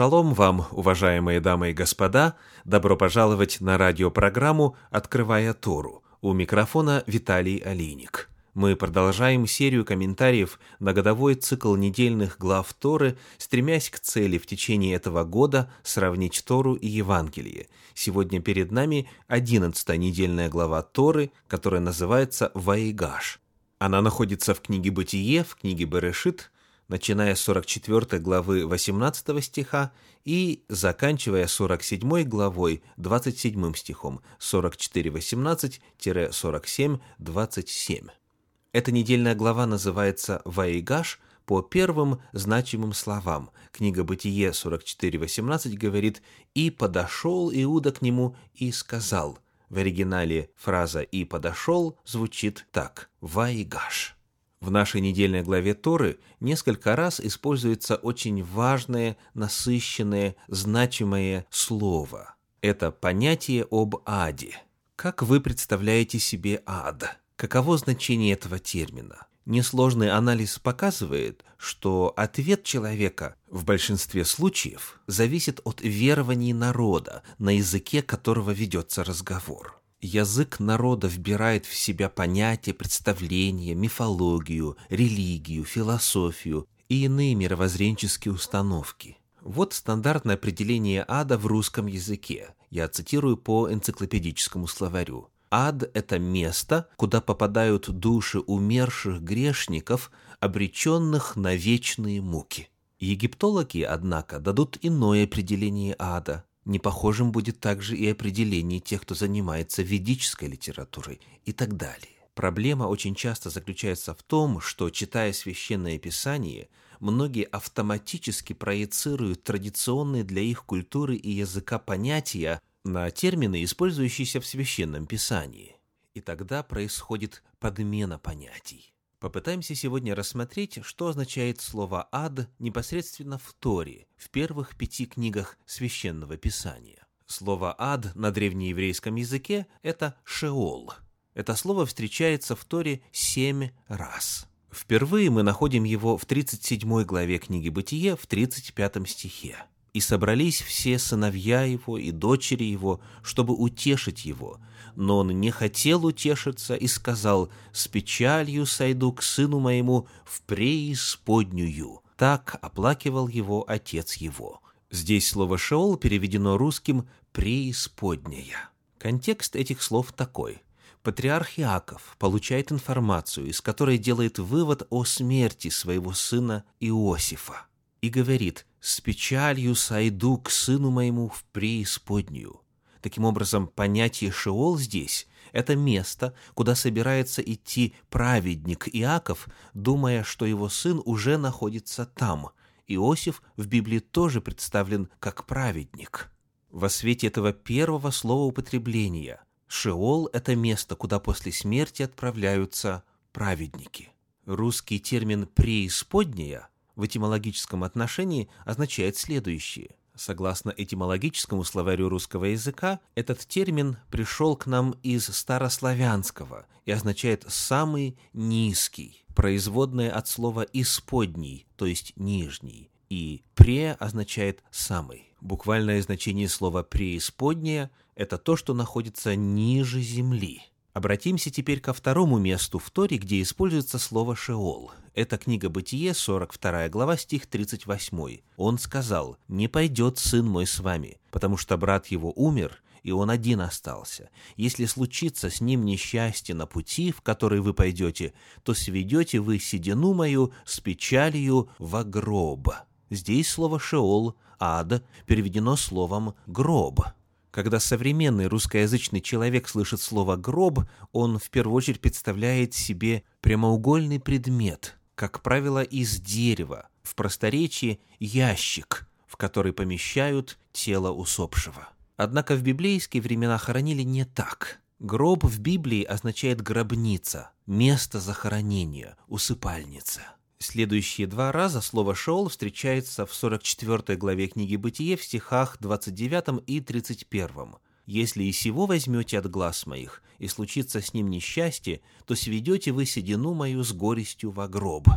Шалом вам, уважаемые дамы и господа! Добро пожаловать на радиопрограмму «Открывая Тору». У микрофона Виталий Алиник. Мы продолжаем серию комментариев на годовой цикл недельных глав Торы, стремясь к цели в течение этого года сравнить Тору и Евангелие. Сегодня перед нами одиннадцатая недельная глава Торы, которая называется «Ваигаш». Она находится в книге «Бытие», в книге «Берешит», начиная с 44 главы 18 стиха и заканчивая 47 главой 27 стихом 44.18-47.27. Эта недельная глава называется «Ваигаш» по первым значимым словам. Книга «Бытие» 44.18 говорит «И подошел Иуда к нему и сказал». В оригинале фраза «и подошел» звучит так «Ваигаш». В нашей недельной главе Торы несколько раз используется очень важное, насыщенное, значимое слово. Это понятие об аде. Как вы представляете себе ад? Каково значение этого термина? Несложный анализ показывает, что ответ человека в большинстве случаев зависит от верований народа, на языке которого ведется разговор. Язык народа вбирает в себя понятия, представления, мифологию, религию, философию и иные мировоззренческие установки. Вот стандартное определение ада в русском языке. Я цитирую по энциклопедическому словарю. Ад – это место, куда попадают души умерших грешников, обреченных на вечные муки. Египтологи, однако, дадут иное определение ада. Непохожим будет также и определение тех, кто занимается ведической литературой и так далее. Проблема очень часто заключается в том, что, читая священное писание, многие автоматически проецируют традиционные для их культуры и языка понятия на термины, использующиеся в священном писании. И тогда происходит подмена понятий. Попытаемся сегодня рассмотреть, что означает слово «ад» непосредственно в Торе, в первых пяти книгах Священного Писания. Слово «ад» на древнееврейском языке – это «шеол». Это слово встречается в Торе семь раз. Впервые мы находим его в 37 главе книги «Бытие» в 35 стихе. «И собрались все сыновья его и дочери его, чтобы утешить его, но он не хотел утешиться и сказал, «С печалью сойду к сыну моему в преисподнюю». Так оплакивал его отец его. Здесь слово «шеол» переведено русским «преисподняя». Контекст этих слов такой. Патриарх Иаков получает информацию, из которой делает вывод о смерти своего сына Иосифа и говорит «С печалью сойду к сыну моему в преисподнюю». Таким образом, понятие Шеол здесь – это место, куда собирается идти праведник Иаков, думая, что его сын уже находится там. Иосиф в Библии тоже представлен как праведник. Во свете этого первого слова употребления Шеол – это место, куда после смерти отправляются праведники. Русский термин «преисподняя» в этимологическом отношении означает следующее. Согласно этимологическому словарю русского языка, этот термин пришел к нам из старославянского и означает «самый низкий», производное от слова «исподний», то есть «нижний», и «пре» означает «самый». Буквальное значение слова «преисподняя» — это то, что находится ниже земли. Обратимся теперь ко второму месту в Торе, где используется слово «шеол». Это книга Бытие, 42 глава, стих 38. Он сказал, «Не пойдет сын мой с вами, потому что брат его умер, и он один остался. Если случится с ним несчастье на пути, в который вы пойдете, то сведете вы седину мою с печалью во гроб». Здесь слово «шеол», «ад» переведено словом «гроб». Когда современный русскоязычный человек слышит слово «гроб», он в первую очередь представляет себе прямоугольный предмет, как правило, из дерева, в просторечии ящик, в который помещают тело усопшего. Однако в библейские времена хоронили не так. Гроб в Библии означает гробница, место захоронения, усыпальница. Следующие два раза слово «шеол» встречается в 44 главе книги «Бытие» в стихах 29 и 31. «Если и сего возьмете от глаз моих, и случится с ним несчастье, то сведете вы седину мою с горестью во гроб».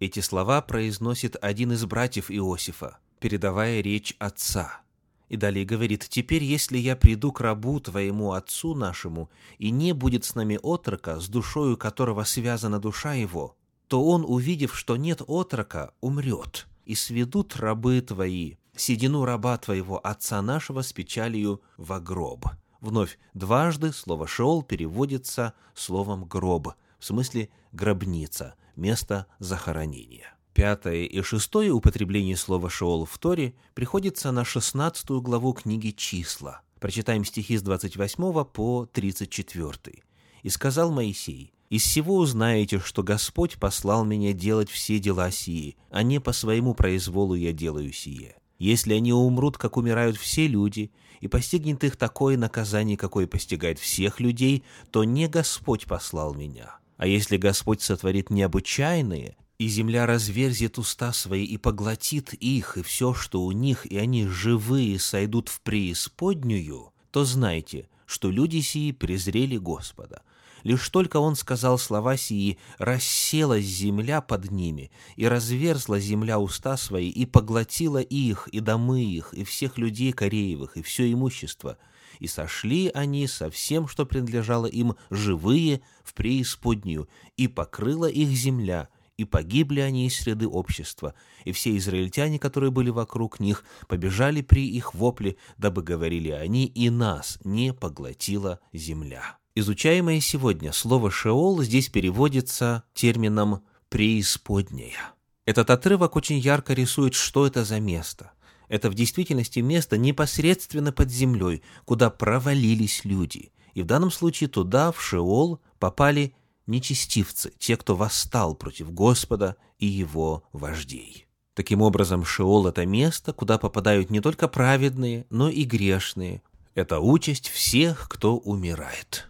Эти слова произносит один из братьев Иосифа. передавая речь отца. И далее говорит, «Теперь, если я приду к рабу твоему отцу нашему, и не будет с нами отрока, с душою которого связана душа его, то он, увидев, что нет отрока, умрет, и сведут рабы твои, седину раба твоего отца нашего с печалью во гроб». Вновь, дважды слово «шеол» переводится словом «гроб», в смысле «гробница», место захоронения. Пятое и шестое употребление слова «шеол» в Торе приходится на шестнадцатую главу книги «Числа». Прочитаем стихи с 28 по 34. «И сказал Моисей, из всего узнаете, что Господь послал меня делать все дела сии, а не по своему произволу я делаю сие. Если они умрут, как умирают все люди, и постигнет их такое наказание, какое постигает всех людей, то не Господь послал меня. А если Господь сотворит необычайные, и земля разверзет уста свои и поглотит их, и все, что у них, и они живые сойдут в преисподнюю, то знайте, что люди сии презрели Господа. Лишь только он сказал слова сии, расселась земля под ними, и разверзла земля уста свои, и поглотила их, и домы их, и всех людей Кореевых, и все имущество. И сошли они со всем, что принадлежало им, живые, в преисподнюю, и покрыла их земля, и погибли они из среды общества, и все израильтяне, которые были вокруг них, побежали при их вопле, дабы говорили они, и нас не поглотила земля. Изучаемое сегодня слово «шеол» здесь переводится термином «преисподняя». Этот отрывок очень ярко рисует, что это за место. Это в действительности место непосредственно под землей, куда провалились люди. И в данном случае туда, в Шеол, попали нечестивцы, те, кто восстал против Господа и его вождей. Таким образом, Шеол – это место, куда попадают не только праведные, но и грешные. Это участь всех, кто умирает.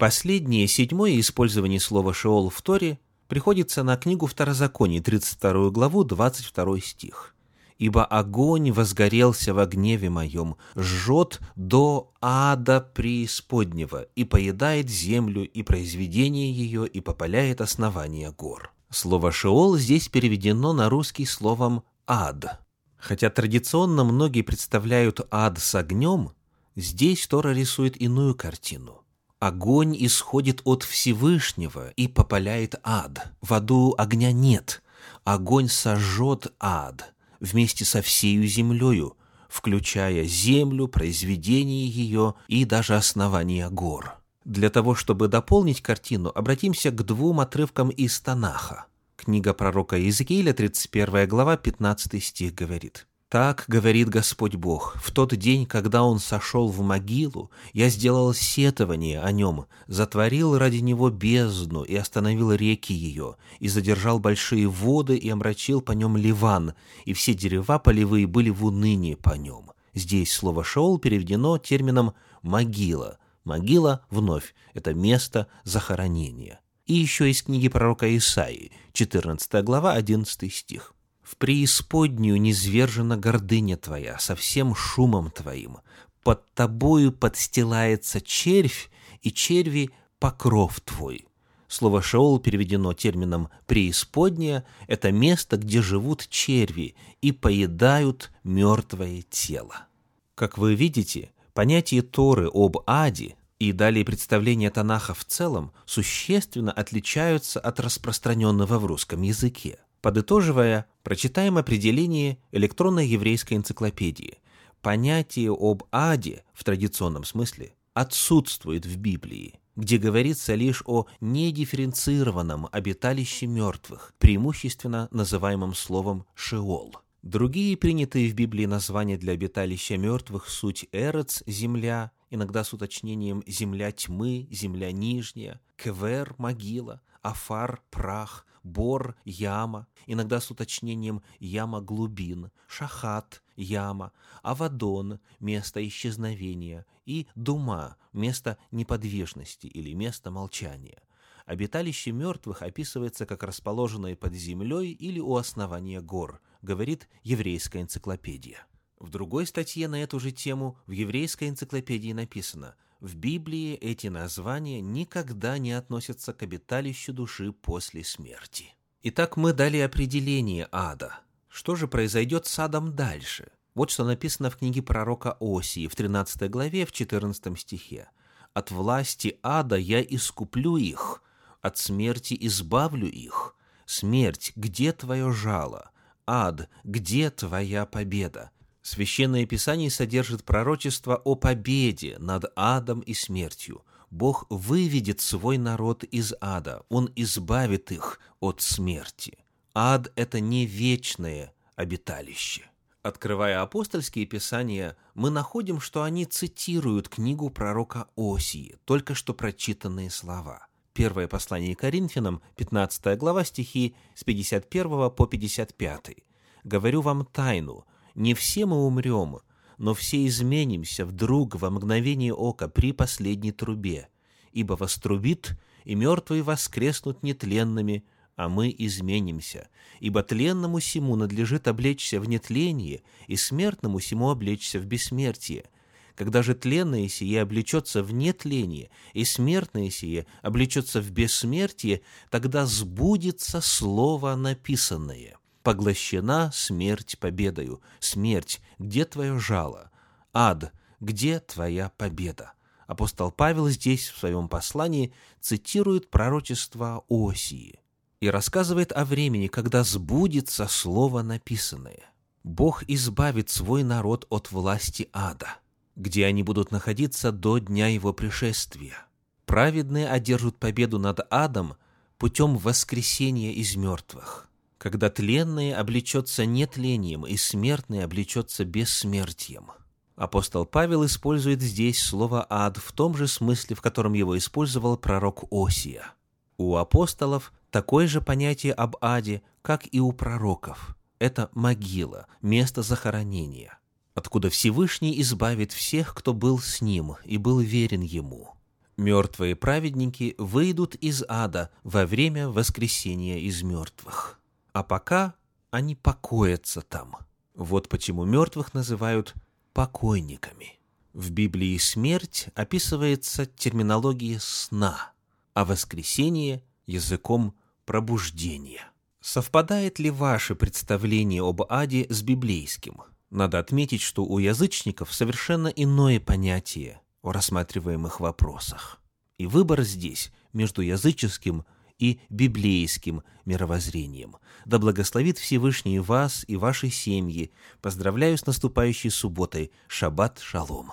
Последнее, седьмое использование слова «шеол» в Торе приходится на книгу Второзакония, 32 главу, 22 стих ибо огонь возгорелся во гневе моем, жжет до ада преисподнего и поедает землю и произведение ее и попаляет основания гор». Слово «шеол» здесь переведено на русский словом «ад». Хотя традиционно многие представляют ад с огнем, здесь Тора рисует иную картину. Огонь исходит от Всевышнего и попаляет ад. В аду огня нет. Огонь сожжет ад вместе со всею землею, включая землю, произведение ее и даже основания гор. Для того, чтобы дополнить картину, обратимся к двум отрывкам из Танаха. Книга пророка Иезекииля, 31 глава, 15 стих говорит – так говорит Господь Бог, в тот день, когда Он сошел в могилу, я сделал сетование о нем, затворил ради него бездну и остановил реки ее, и задержал большие воды и омрачил по нем Ливан, и все дерева полевые были в унынии по нем. Здесь слово «шеол» переведено термином «могила». Могила, вновь, это место захоронения. И еще из книги пророка Исаии, 14 глава, 11 стих в преисподнюю низвержена гордыня твоя со всем шумом твоим. Под тобою подстилается червь, и черви — покров твой». Слово «шеол» переведено термином «преисподняя» — это место, где живут черви и поедают мертвое тело. Как вы видите, понятие Торы об аде и далее представления Танаха в целом существенно отличаются от распространенного в русском языке. Подытоживая, прочитаем определение электронной еврейской энциклопедии. Понятие об аде в традиционном смысле отсутствует в Библии, где говорится лишь о недифференцированном обиталище мертвых, преимущественно называемом словом «шеол». Другие принятые в Библии названия для обиталища мертвых суть Эрец – земля, иногда с уточнением земля тьмы, земля нижняя, Квер – могила, Афар – прах, Бор – яма, иногда с уточнением яма глубин, Шахат – яма, Авадон – место исчезновения и Дума – место неподвижности или место молчания. Обиталище мертвых описывается как расположенное под землей или у основания гор, говорит еврейская энциклопедия. В другой статье на эту же тему в еврейской энциклопедии написано «В Библии эти названия никогда не относятся к обиталищу души после смерти». Итак, мы дали определение ада. Что же произойдет с адом дальше? Вот что написано в книге пророка Осии в 13 главе, в 14 стихе. «От власти ада я искуплю их, от смерти избавлю их. Смерть, где твое жало? Ад, где твоя победа?» Священное Писание содержит пророчество о победе над адом и смертью. Бог выведет свой народ из ада, Он избавит их от смерти. Ад – это не вечное обиталище. Открывая апостольские писания, мы находим, что они цитируют книгу пророка Осии, только что прочитанные слова. Первое послание Коринфянам, 15 глава, стихи с 51 по 55. «Говорю вам тайну, не все мы умрем, но все изменимся вдруг во мгновение ока при последней трубе, ибо вострубит, и мертвые воскреснут нетленными, а мы изменимся, ибо тленному сему надлежит облечься в нетление, и смертному сему облечься в бессмертие. Когда же тленное сие облечется в нетление, и смертное сие облечется в бессмертие, тогда сбудется слово написанное. Поглощена смерть победою. Смерть, где твое жало? Ад, где твоя победа? Апостол Павел здесь в своем послании цитирует пророчество Осии и рассказывает о времени, когда сбудется слово написанное. Бог избавит свой народ от власти ада, где они будут находиться до дня его пришествия. Праведные одержат победу над адом путем воскресения из мертвых, когда тленное облечется нетлением и смертное облечется бессмертием. Апостол Павел использует здесь слово «ад» в том же смысле, в котором его использовал пророк Осия. У апостолов такое же понятие об аде, как и у пророков. Это могила, место захоронения, откуда Всевышний избавит всех, кто был с ним и был верен ему. Мертвые праведники выйдут из ада во время воскресения из мертвых. А пока они покоятся там. Вот почему мертвых называют покойниками. В Библии смерть описывается терминологией сна, а воскресение – языком пробуждения. Совпадает ли ваше представление об аде с библейским? Надо отметить, что у язычников совершенно иное понятие о рассматриваемых вопросах. И выбор здесь между языческим и библейским мировоззрением. Да благословит Всевышний вас и ваши семьи. Поздравляю с наступающей субботой. Шаббат шалом.